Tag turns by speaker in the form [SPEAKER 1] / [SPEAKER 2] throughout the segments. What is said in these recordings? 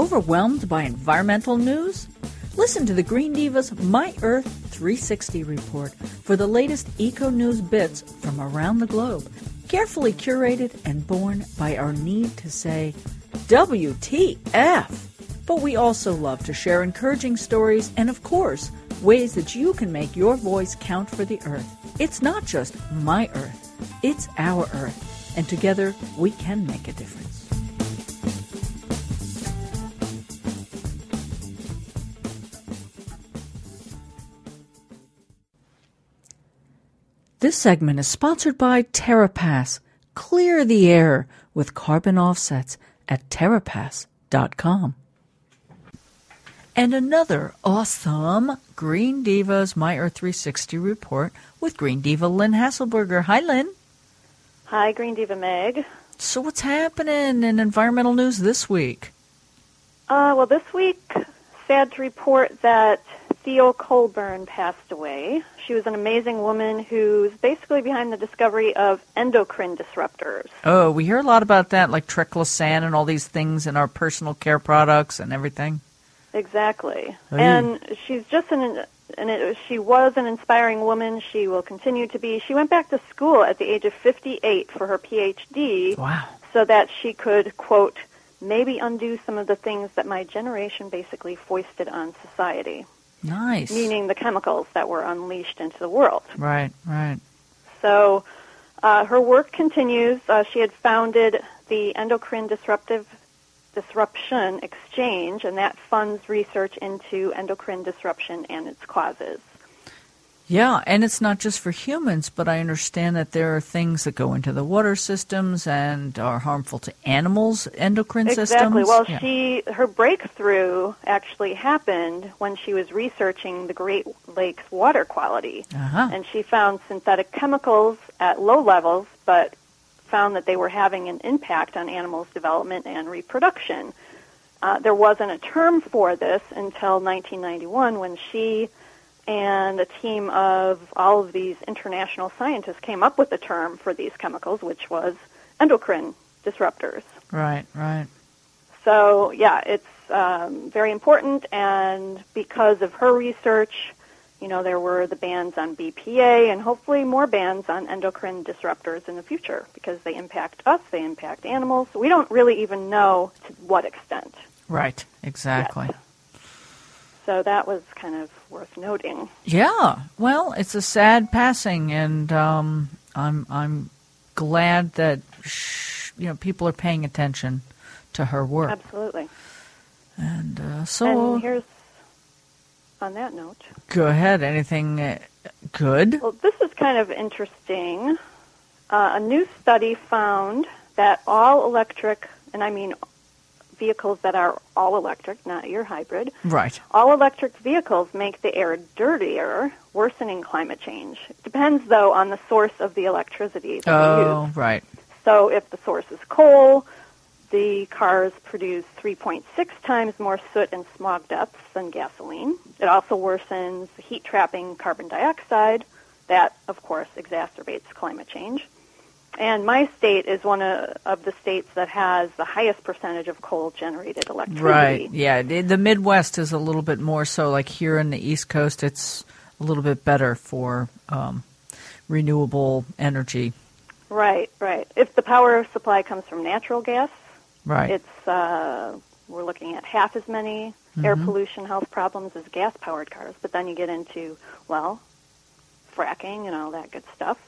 [SPEAKER 1] Overwhelmed by environmental news? Listen to the Green Divas My Earth 360 report for the latest eco news bits from around the globe, carefully curated and born by our need to say, WTF! But we also love to share encouraging stories and, of course, ways that you can make your voice count for the Earth. It's not just my Earth, it's our Earth, and together we can make a difference. This segment is sponsored by TerraPass. Clear the air with carbon offsets at terrapass.com. And another awesome Green Divas My Earth 360 report with Green Diva Lynn Hasselberger. Hi, Lynn.
[SPEAKER 2] Hi, Green Diva Meg.
[SPEAKER 1] So, what's happening in environmental news this week?
[SPEAKER 2] Uh, well, this week, sad to report that Theo Colborn passed away. She was an amazing woman who's basically behind the discovery of endocrine disruptors.
[SPEAKER 1] Oh, we hear a lot about that, like triclosan and all these things in our personal care products and everything.
[SPEAKER 2] Exactly. Oh, and she's just an and it, she was an inspiring woman. She will continue to be. She went back to school at the age of 58 for her PhD.
[SPEAKER 1] Wow.
[SPEAKER 2] So that she could quote maybe undo some of the things that my generation basically foisted on society.
[SPEAKER 1] Nice.
[SPEAKER 2] Meaning the chemicals that were unleashed into the world.
[SPEAKER 1] Right, right.
[SPEAKER 2] So uh, her work continues. Uh, she had founded the Endocrine Disruptive Disruption Exchange, and that funds research into endocrine disruption and its causes.
[SPEAKER 1] Yeah, and it's not just for humans, but I understand that there are things that go into the water systems and are harmful to animals' endocrine
[SPEAKER 2] exactly.
[SPEAKER 1] systems.
[SPEAKER 2] Exactly. Well,
[SPEAKER 1] yeah.
[SPEAKER 2] she her breakthrough actually happened when she was researching the Great Lakes water quality,
[SPEAKER 1] uh-huh.
[SPEAKER 2] and she found synthetic chemicals at low levels, but found that they were having an impact on animals' development and reproduction. Uh, there wasn't a term for this until 1991 when she and a team of all of these international scientists came up with a term for these chemicals, which was endocrine disruptors.
[SPEAKER 1] Right, right.
[SPEAKER 2] So, yeah, it's um, very important, and because of her research, you know, there were the bans on BPA and hopefully more bans on endocrine disruptors in the future because they impact us, they impact animals. We don't really even know to what extent.
[SPEAKER 1] Right, exactly.
[SPEAKER 2] Yet. So that was kind of worth noting.
[SPEAKER 1] Yeah. Well, it's a sad passing, and um, I'm I'm glad that sh- you know people are paying attention to her work.
[SPEAKER 2] Absolutely.
[SPEAKER 1] And uh, so
[SPEAKER 2] and here's on that note.
[SPEAKER 1] Go ahead. Anything uh, good?
[SPEAKER 2] Well, this is kind of interesting. Uh, a new study found that all electric, and I mean vehicles that are all electric, not your hybrid.
[SPEAKER 1] Right.
[SPEAKER 2] All electric vehicles make the air dirtier, worsening climate change. It depends, though, on the source of the electricity that
[SPEAKER 1] oh,
[SPEAKER 2] use.
[SPEAKER 1] right.
[SPEAKER 2] So if the source is coal, the cars produce 3.6 times more soot and smog deaths than gasoline. It also worsens heat trapping carbon dioxide. That, of course, exacerbates climate change. And my state is one of, of, the states that has the highest percentage of coal generated electricity.
[SPEAKER 1] Right. Yeah. The Midwest is a little bit more so. Like here in the East Coast, it's a little bit better for um, renewable energy.
[SPEAKER 2] Right. Right. If the power supply comes from natural gas,
[SPEAKER 1] right,
[SPEAKER 2] it's uh, we're looking at half as many mm-hmm. air pollution health problems as gas powered cars. But then you get into well, fracking and all that good stuff.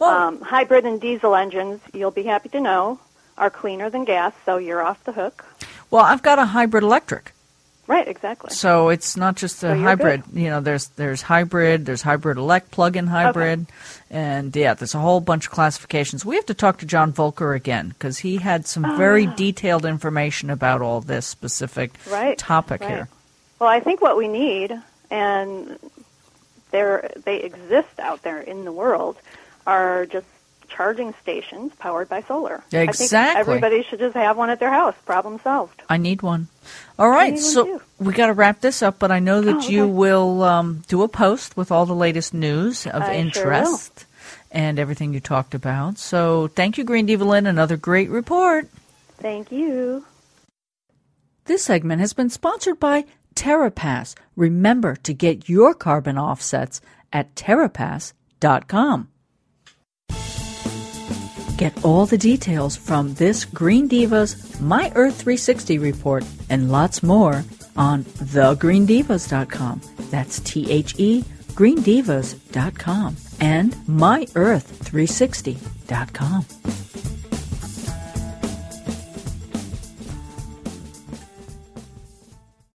[SPEAKER 1] Well,
[SPEAKER 2] um, hybrid and diesel engines, you'll be happy to know, are cleaner than gas, so you're off the hook.
[SPEAKER 1] Well, I've got a hybrid electric.
[SPEAKER 2] Right, exactly.
[SPEAKER 1] So it's not just a
[SPEAKER 2] so
[SPEAKER 1] hybrid.
[SPEAKER 2] Good.
[SPEAKER 1] You know, there's there's hybrid, there's hybrid elect, plug-in hybrid,
[SPEAKER 2] okay.
[SPEAKER 1] and yeah, there's a whole bunch of classifications. We have to talk to John Volker again because he had some oh, very
[SPEAKER 2] yeah.
[SPEAKER 1] detailed information about all this specific
[SPEAKER 2] right,
[SPEAKER 1] topic
[SPEAKER 2] right.
[SPEAKER 1] here.
[SPEAKER 2] Well, I think what we need, and there they exist out there in the world, are just charging stations powered by solar.
[SPEAKER 1] Exactly.
[SPEAKER 2] I think everybody should just have one at their house. Problem solved.
[SPEAKER 1] I need one. All right, so we got to wrap this up, but I know that
[SPEAKER 2] oh, okay.
[SPEAKER 1] you will um, do a post with all the latest news of
[SPEAKER 2] I
[SPEAKER 1] interest
[SPEAKER 2] sure
[SPEAKER 1] and everything you talked about. So thank you, Green Diva Lynn. Another great report.
[SPEAKER 2] Thank you.
[SPEAKER 1] This segment has been sponsored by TerraPass. Remember to get your carbon offsets at TerraPass.com. Get all the details from this Green Divas My Earth 360 report and lots more on thegreendivas.com. That's T H E greendivas.com and myearth360.com.